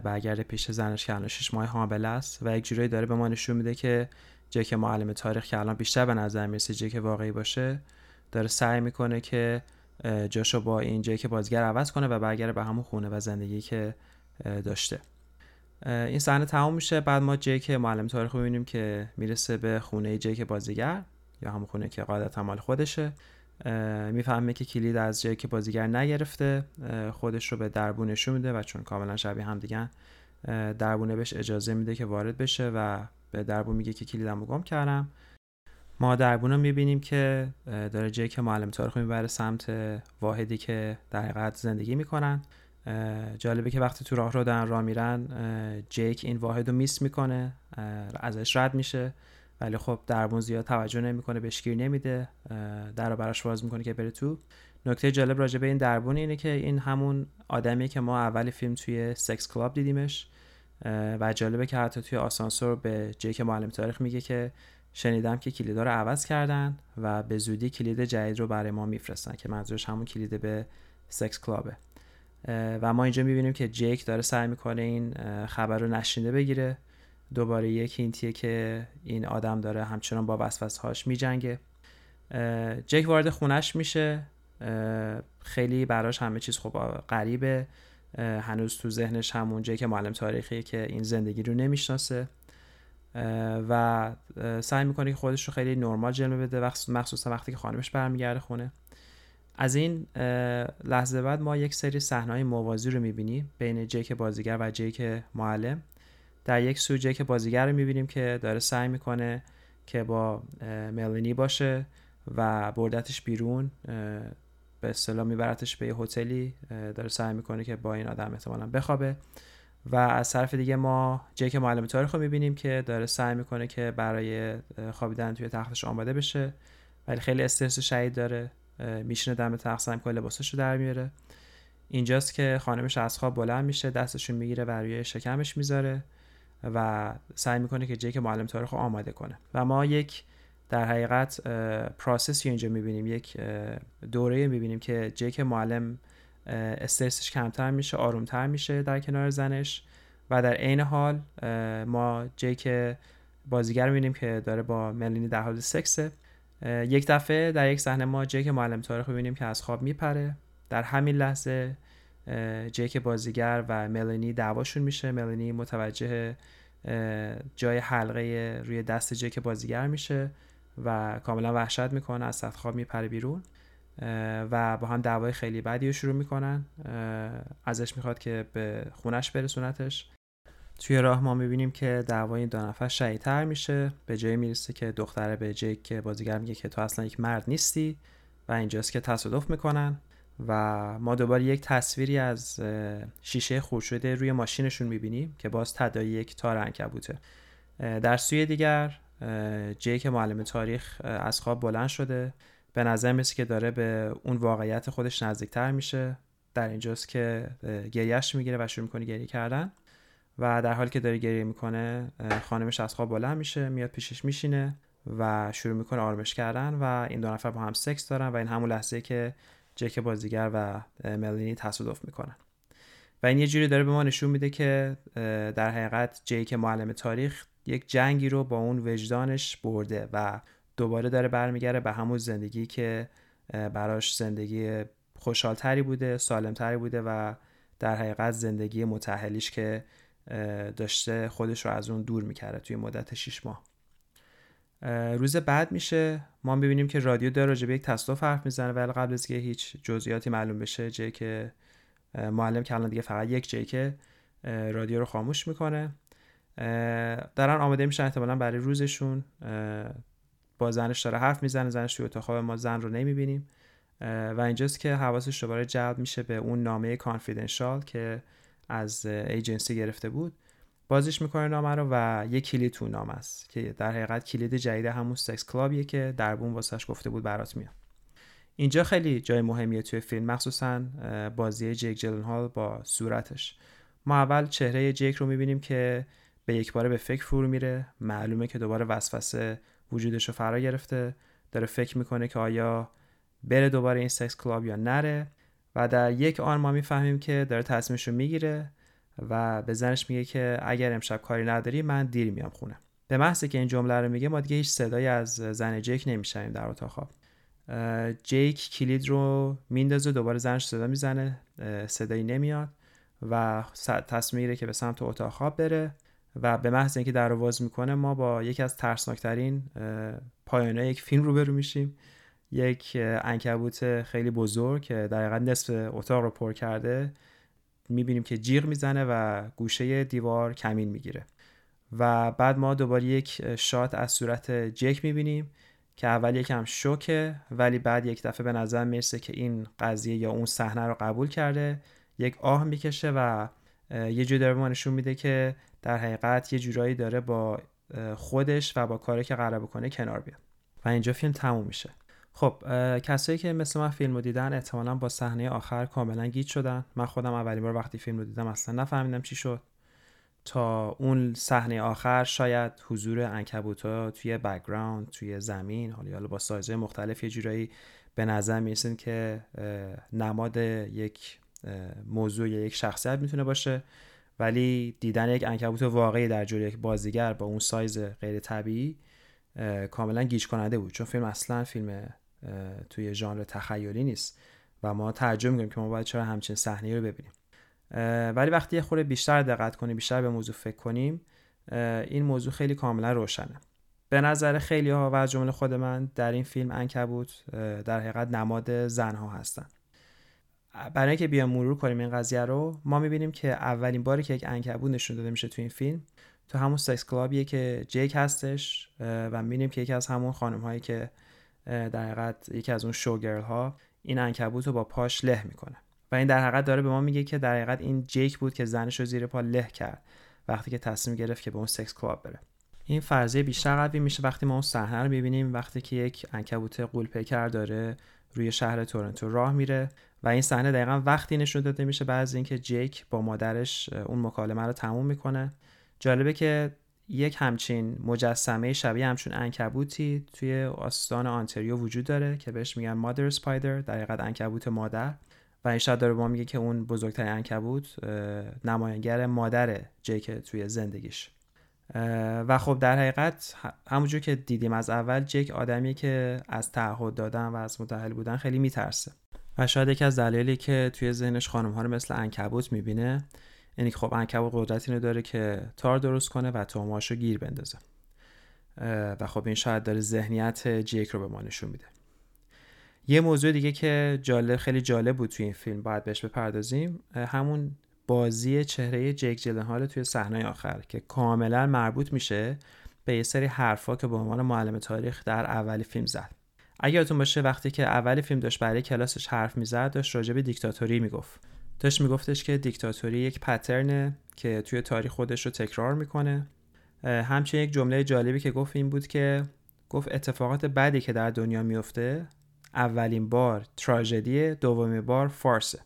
برگرده پیش زنش که الان شش ماه حامل است و یک جورایی داره به ما نشون میده که جک معلم تاریخ که الان بیشتر به نظر می‌رسه جک واقعی باشه داره سعی می‌کنه که جاشو با این جک بازیگر عوض کنه و برگرده به همون خونه و زندگی که داشته. این صحنه تمام میشه. بعد ما جک معلم تاریخ می‌بینیم که می‌رسه به خونه جک بازیگر. یا همون خونه که قاعدتا مال خودشه می‌فهمه که کلید از جایی که بازیگر نگرفته خودش رو به دربون نشون میده و چون کاملا شبیه هم دیگه دربونه بهش اجازه میده که وارد بشه و به دربون میگه که کلیدمو گم کردم. ما دربون رو می‌بینیم که داره جیک معلم تاریخ می‌بره سمت واحدی که در حقیقت زندگی می‌کنن. جالبه که وقتی تو راه رو دارن راه میرن جیک این واحد رو میس می‌کنه ازش رد میشه. ولی خب دربون زیاد توجه نمی‌کنه بهش گیر نمیده در براش باز می‌کنه که بره تو. نکته جالب راجع به این دربون اینه که این همون آدمیه که ما اول فیلم توی سکس کلاب دیدیمش و جالبه که حتی توی آسانسور به جیک معلم تاریخ میگه که شنیدم که کلیدا رو عوض کردن و به زودی کلید جدید رو برای ما میفرستن که منظورش همون کلید به سکس کلابه. و ما اینجا می‌بینیم که جیک داره سعی می‌کنه این خبر رو نشینده بگیره. دوباره یک هینتیه که این آدم داره همچنان با وسوسه هاش میجنگه جک وارد خونش میشه. خیلی براش همه چیز خب غریبه. هنوز تو ذهنش همون که معلم تاریخی که این زندگی رو نمی‌شناسه. و سعی می‌کنه که خودش رو خیلی نرمال جلوه بده مخصوصا وقتی که خانمش برمیگرده خونه. از این لحظه بعد ما یک سری صحنه‌های موازی رو می‌بینیم بین جیک بازیگر و جیک معلم. در یک سوژه که بازیگر رو می‌بینیم که داره سعی می‌کنه که با ملانی باشه و بردتش بیرون به اصطلاح میبرتش به یه هتلی داره سعی می‌کنه که با این آدم احتمالا بخوابه. و از طرف دیگه ما جیک معلم تاریخ رو می‌بینیم که داره سعی می‌کنه که برای خوابیدن توی تختش آماده بشه. ولی خیلی استرس شدید داره میشینه دم تخت سعی می‌کنه لباسش رو در میاره. اینجاست که خانمش از خواب بلند میشه دستشون می‌گیره و روی شکمش می‌ذاره. و سعی می‌کنه که جیک معلم تاریخ رو آماده کنه. و ما یک در حقیقت پروسسی اینجا می‌بینیم. یک دوره می‌بینیم که جیک معلم استرسش کمتر میشه آرومتر میشه در کنار زنش. و در عین حال ما جیک بازیگر می‌بینیم که داره با ملینی در حال سکسه یک دفعه در یک صحنه ما جیک معلم تاریخ می‌بینیم که از خواب میپره. در همین لحظه جیک بازیگر و ملانی دعواشون میشه. ملانی متوجه جای حلقه روی دست جیک بازیگر میشه و کاملا وحشت می‌کنه از سطح خواب میپره بیرون. و با هم دعوای خیلی بدی رو شروع می‌کنن. ازش می‌خواد که به خونش برسونتش. توی راه ما می‌بینیم که دعوای این دو نفر شدیدتر میشه. به جای می‌رسه که دختره به جیک بازیگر میگه که تو اصلا یک مرد نیستی و اینجاست که تصادف می‌کنن. و ما دوباره یک تصویری از شیشه خورد شده روی ماشینشون می‌بینیم که باز تدایی یک تار انکبوته در سوی دیگر جیک معلم تاریخ از خواب بلند شده. به نظر مثل که داره به اون واقعیت خودش نزدیکتر میشه. در اینجاست که گریهش می‌گیره و شروع می‌کنه گریه کردن. و در حالی که داره گریه می‌کنه خانمش از خواب بلند میشه میاد پیشش میشینه و شروع می‌کنه آرامش کردن و این دو نفر با هم سکس دارن و این همون لحظه که جک بازیگر و ملینی تصادف می‌کنن. و این یه جوری داره به ما نشون میده که در حقیقت جیک معلم تاریخ یک جنگی رو با اون وجدانش برده و دوباره داره برمیگره به همون زندگی که براش زندگی خوشحالتری بوده سالمتری بوده و در حقیقت زندگی متحلیش که داشته خودش رو از اون دور می‌کرده توی مدت 6 ماه. روز بعد میشه. ما ببینیم که رادیو داره راجع به یک تصادف حرف می‌زنه. ولی قبل از که هیچ جزئیاتی معلوم بشه جی که معلم که الان دیگه فقط یک جی که رادیو رو خاموش می‌کنه. دارن آماده میشن احتمالا برای روزشون. با زنش داره حرف می‌زنه. زنش توی اتاق ما زن رو نمی‌بینیم. و اینجاست که حواسش دوباره جلب میشه به اون نامه کانفیدنشال که از ایجنسی گرفته بود. بازش می‌کنه نامه رو و یه کلید تو نامه است که در حقیقت کلید جدید همون سکس کلابیه که دربون واسش گفته بود برات میاد. اینجا خیلی جای مهمیه توی فیلم مخصوصا بازی جیک جلنهال با صورتش. ما اول چهره جیک رو می‌بینیم که به یک باره به فکر فرو میره. معلومه که دوباره وسوسه وجودش رو فرا گرفته. داره فکر می‌کنه که آیا بره دوباره این سکس کلاب یا نره. و در یک آن ما می‌فهمیم که داره تصمیمش رو می‌گیره. و به زنش میگه که اگر امشب کاری نداری من دیر میام خونه. به محضی که این جمله رو میگه ما دیگه هیچ صدایی از زن جیک نمیشنیم در اتاق خواب. جیک کلید رو میندازه دوباره زنش صدا می‌زنه صدایی نمیاد و تصمیم می‌گیره که به سمت اتاق خواب بره و به محض اینکه در واز می‌کنه ما با یکی از ترسناکترین پایانه یک فیلم روبرو میشیم. یک انکبوت خیلی بزرگ که در نصف اتاق رو پر کرده. می‌بینیم که جیغ می‌زنه و گوشه دیوار کمین می‌گیره. و بعد ما دوباره یک شات از صورت جک می‌بینیم که اول یکم شوکه ولی بعد یک دفعه به نظر می‌رسه که این قضیه یا اون صحنه رو قبول کرده. یک آه می‌کشه و یه جوری داره نشون میده که در حقیقت یه جورایی داره با خودش و با کاری که قرار بکنه کنار بیاد. و اینجا فیلم تموم میشه. خب کسایی که مثل من فیلم رو دیدن احتمالا با صحنه آخر کاملا گیج شدن. من خودم اولین بار وقتی فیلم رو دیدم اصلا نفهمیدم چی شد. تا اون صحنه آخر شاید حضور عنکبوتا توی background توی زمین حالا با سایزهای مختلف یه جورایی به نظر می‌رسین که نماد یک موضوع یا یک شخصیت می‌تونه باشه. ولی دیدن یک انکبوت واقعی در جلوی یک بازیگر با اون سایز غیر طبیعی کاملا گیج کننده بود. چون فیلم اصلا فیلم توی ژانر تخیلی نیست و ما تعجب می‌کنیم که ما باید چرا همچین صحنه رو ببینیم. ولی وقتی یه خورده بیشتر دقت کنیم بیشتر به موضوع فکر کنیم این موضوع خیلی کاملا روشنه. به نظر خیلی ها و از جمله خود من در این فیلم انکبوت در حقیقت نماد زنها هستن. برای اینکه بیام مرور کنیم این قضیه رو ما می‌بینیم که اولین باری که یک انکبوت نشون داده میشه تو این فیلم تو همون سکس کلابیه که جیک هستش و می‌بینیم که یکی از همون خانم هایی که در حقیقت یکی از اون شوگرل ها این انکبوت رو با پاش له می‌کنه. و این در حقیقت داره به ما میگه که در حقیقت این جیک بود که زنش رو زیر پا له کرد وقتی که تصمیم گرفت که به اون سکس کلاب بره. این فرضیه بیشتر قوی میشه وقتی ما اون صحنه رو می‌بینیم وقتی که یک انکبوت قولپیکر داره روی شهر تورنتو راه میره و این صحنه دقیقا وقتی نشون داده میشه بعد از اینکه جیک با مادرش اون مکالمه رو تموم می‌کنه. جالبه که یک همچین مجسمه شبیه همچون انکبوتی توی آستان آنتریو وجود داره که بهش میگن مادر سپایدر در حقیقت انکبوت مادر. و این شاید داره با میگه که اون بزرگترین انکبوت نمایانگر مادر جیک توی زندگیش. و خب در حقیقت همونجور که دیدیم از اول جیک آدمی که از تعهد دادن و از متحل بودن خیلی میترسه. و شاید یکی از دلایلی که توی ذهنش خانم ها رو مثل انکبوت می‌بینه که خب انکبوت قدرت اینو داره که تار درست کنه و توماش رو گیر بندازه. و خب این شاید داره ذهنیت جیک رو به ما نشون میده. یه موضوع دیگه که جالب خیلی جالب بود توی این فیلم باید بهش بپردازیم. همون بازی چهره جیک جلنهال توی صحنه آخر که کاملا مربوط میشه به یه سری حرفا که به عنوان معلم تاریخ در اول فیلم زد. اگه یادتون باشه وقتی که اول فیلم داشت برای کلاسش حرف می‌زد داشت راجع به دیکتاتوری می‌گفت. داشت میگفتش که دیکتاتوری یک پترنه که توی تاریخ خودش رو تکرار می‌کنه. همچنین یک جمله جالبی که گفت این بود که گفت اتفاقات بعدی که در دنیا میفته اولین بار تراژدی دومین بار فارسه.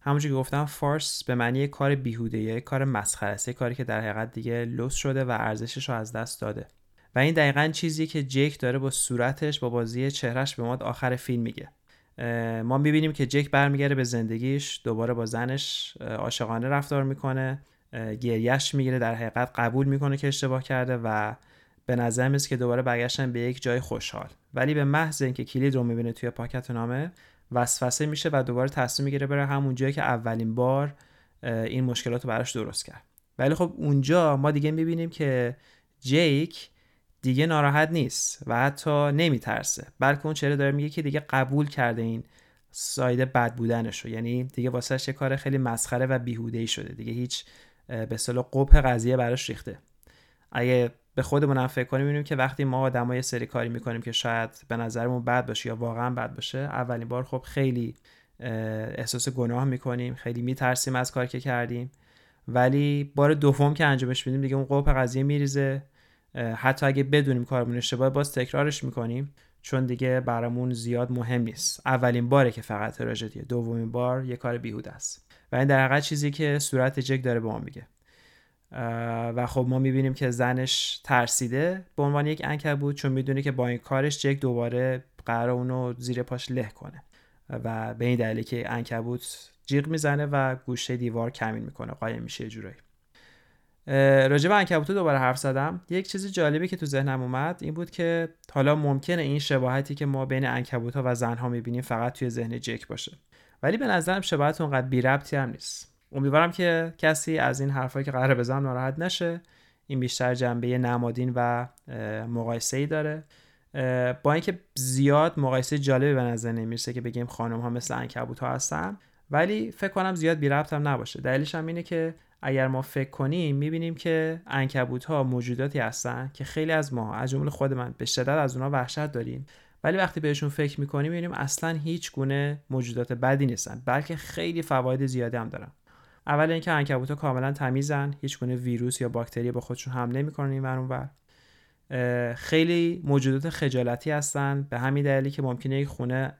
همونجور که گفتم فارس به معنی کار بیهوده یک کار مسخره است کاری که در حقیقت دیگه لوس شده و ارزشش رو از دست داده. و این دقیقا چیزی که جیک داره با صورتش با بازی چهرش به ما آخر فیلم میگه. ما می‌بینیم که جک برمیگرده به زندگیش دوباره با زنش عاشقانه رفتار می‌کنه گریش می‌گیره در حقیقت قبول می‌کنه که اشتباه کرده و به نظر میاد که دوباره برگشتن به یک جای خوشحال. ولی به محض اینکه کلید رو می‌بینه توی پاکت نامه وسوسه میشه و دوباره تصمیم می‌گیره بره همون جایی که اولین بار این مشکلات رو براش درست کرد. ولی خب اونجا ما دیگه می‌بینیم که جیک دیگه ناراحت نیست و حتی نمیترسه. بلکه اون چهره داره میگه که دیگه قبول کرده این سایده بد بودنش یعنی دیگه واسه یه کار خیلی مسخره و بیهوده شده. دیگه هیچ به اصطلاح قبح قضیه براش ریخته. اگه به خودمون هم فکر کنیم می‌بینیم که وقتی ما آدمای سری کاری می‌کنیم که شاید به نظرمون بد باشه یا واقعا بد باشه اولین بار خب خیلی احساس گناه می‌کنیم. خیلی میترسیم از کاری که کردیم. ولی بار دوم که انجامش میدیم دیگه اون قوپ قضیه میریزه. حتی اگه بدونیم کارمون اشتباه باز تکرارش می‌کنیم چون دیگه برامون زیاد مهم نیست. اولین باره که فقط تراژدیه دومین بار یه کار بیهوده است. و این در حقیقت چیزی که صورت جک داره به ما میگه. و خب ما می‌بینیم که زنش ترسیده. به عنوان یک انکبوت چون می‌دونه که با این کارش جک دوباره قرار اونو زیر پاش له کنه. و به این دلیلی که انکبوت جیغ می‌زنه و گوشه دیوار کمین می‌کنه قایم میشه جورایی. راجع به انکبوت دوباره حرف زدم. یک چیز جالبی که تو ذهنم اومد این بود که حالا ممکنه این شباهتی که ما بین انکبوت و زن ها می‌بینیم فقط توی ذهن جک باشه. ولی به نظرم شباهت اونقدر بی ربطی هم نیست. امیدوارم که کسی از این حرفایی که قرار بزنم ناراحت نشه. این بیشتر جنبه نمادین و مقایسه ای داره. با اینکه زیاد مقایسه جالبی به نظر نمی‌رسه که بگیم خانم ها مثل انکبوت ها هستن. ولی فکر کنم زیاد بی ربط هم نباشه. دلیلش هم اینه که اگر ما فکر کنیم می‌بینیم که انکبوت ها موجوداتی هستن که خیلی از ما از جمله خود من به شدت از اونها وحشت داریم. ولی وقتی بهشون فکر می‌کنیم می‌بینیم اصلا هیچ گونه موجودات بدی نیستن بلکه خیلی فواید زیادی هم دارن. اول اینکه عنکبوت‌ها کاملا تمیزن هیچ گونه ویروس یا باکتری به خودشون حمله می‌کنن این ور خیلی موجودات خجالتی هستن به همین دلیلی که ممکنه یک خونه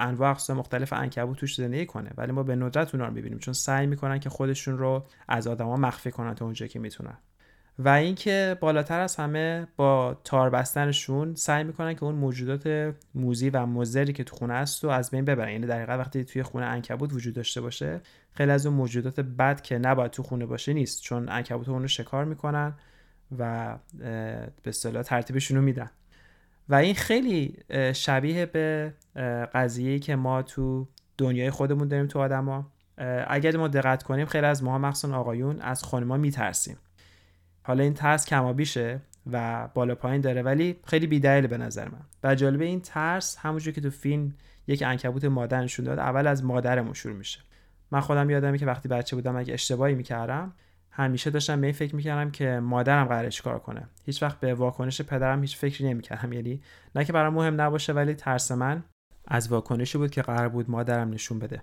انواع اقسام مختلف عنکبوت توش زندگی کنه. ولی ما به ندرت اونها رو می‌بینیم. چون سعی می‌کنن که خودشون رو از آدما مخفی کنن تا اونجایی که می‌تونن. و اینکه بالاتر از همه با تار بستنشون سعی می‌کنن که اون موجودات موزی و مزری که تو خونه است رو از بین ببرن. یعنی در وقتی توی خونه عنکبوت وجود داشته باشه خیلی از اون موجودات بد که نباید تو خونه باشه نیست. چون عنکبوت اون رو شکار می‌کنن و به اصطلاح ترتیبشون رو میدن. و این خیلی شبیه به قضیه‌ای که ما تو دنیای خودمون داریم تو آدما. اگر ما دقت کنیم خیلی از ماها مخصوصا آقایون از خانم‌ها میترسیم. حالا این ترس کمابیشه و بالا پایین داره ولی خیلی بیدلیل به نظر من. و جالبه این ترس همونجور که تو فیلم یک انکبوت مادر نشون داد اول از مادرمون شروع میشه. من خودم یادمه که وقتی بچه بودم اگه اشتباهی می‌کردم همیشه داشتم به این فکر می‌کردم که مادرم قراره کار کنه. هیچ وقت به واکنش پدرم هیچ فکری نمی‌کردم. یعنی نه که برام مهم نباشه ولی ترس من از واکنشی بود که قرار بود مادرم نشون بده.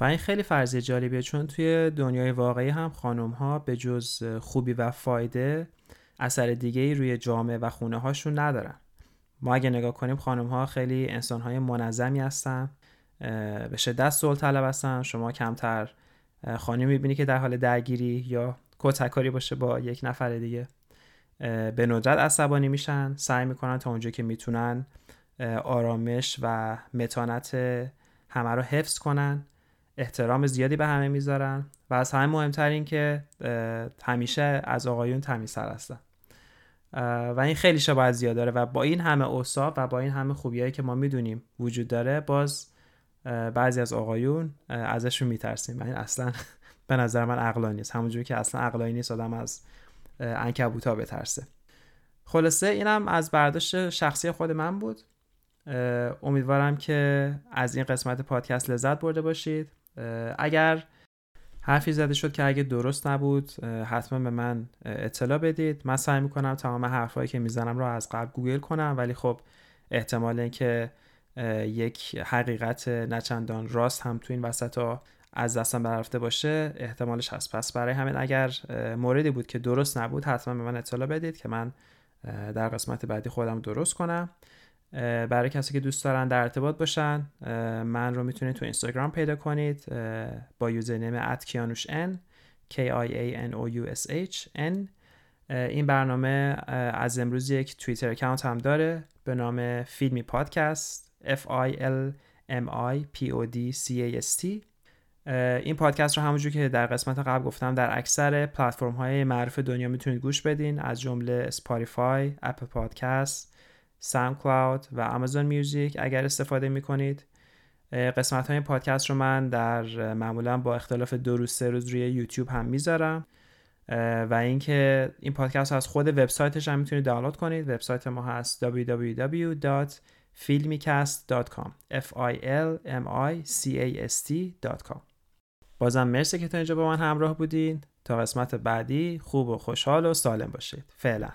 و این خیلی فرضیه جالبیه چون توی دنیای واقعی هم خانم ها به جز خوبی و فایده اثر دیگه ای روی جامعه و خونه هاشون ندارن. ما اگه نگاه کنیم خانم ها خیلی انسان های منظمی هستن به شدت سول طلب هستن شما کمتر خانم می‌بینی که در حال درگیری یا کتکاری باشه با یک نفر دیگه. به ندرت عصبانی میشن سعی می‌کنن تا اونجا که می‌تونن آرامش و متانت همه رو حفظ کنن. احترام زیادی به همه می‌ذارن و از همه مهمتر این که همیشه از آقایون تمیزتر هستن. و این خیلی شباهت زیاد داره و با این همه اوصاف و با این همه خوبیایی که ما می‌دونیم وجود داره باز بعضی از آقایون ازشون میترسیم این اصلا به نظر من عقلانی نیست. همونجوری که اصلا عقلانی نیست آدم از انکبوتا بترسه. خلاصه اینم از برداشت شخصی خود من بود. امیدوارم که از این قسمت پادکست لذت برده باشید. اگر حرفی زده شد که اگه درست نبود حتما به من اطلاع بدید. من سعی می‌کنم تمام حرفهایی که می‌زنم رو از قبل گوگل کنم ولی خب احتمال اینکه یک حقیقت نچندان راست هم تو این وسط ها از دستم برفته باشه احتمالش هست. پس برای همین اگر موردی بود که درست نبود حتما به من اطلاع بدید که من در قسمت بعدی خودم درست کنم. برای کسی که دوست دارن در ارتباط باشن من رو می‌تونید تو اینستاگرام پیدا کنید با یوزرنیم n k i a n o u s h n. این برنامه از امروز یک Twitter account هم داره به نام فیلمی پادکست. F I L M I P O D C A S T. این پادکست رو همونجور که در قسمت قبل گفتم در اکثر پلتفرم های معروف دنیا می‌تونید گوش بدین از جمله Spotify، Apple Podcast، SoundCloud و Amazon Music اگر استفاده می‌کنید قسمت های پادکست رو من در معمولا با اختلاف دو روز سه روز روی یوتیوب هم می‌ذارم. و اینکه این پادکست رو از خود وبسایتش هم می‌تونید دانلود کنید. وبسایت ما هست www.filmicast.com f i l m i c a s t.com بازم مرسی که تا اینجا با من همراه بودین. تا قسمت بعدی خوب و خوشحال و سالم باشید. فعلا.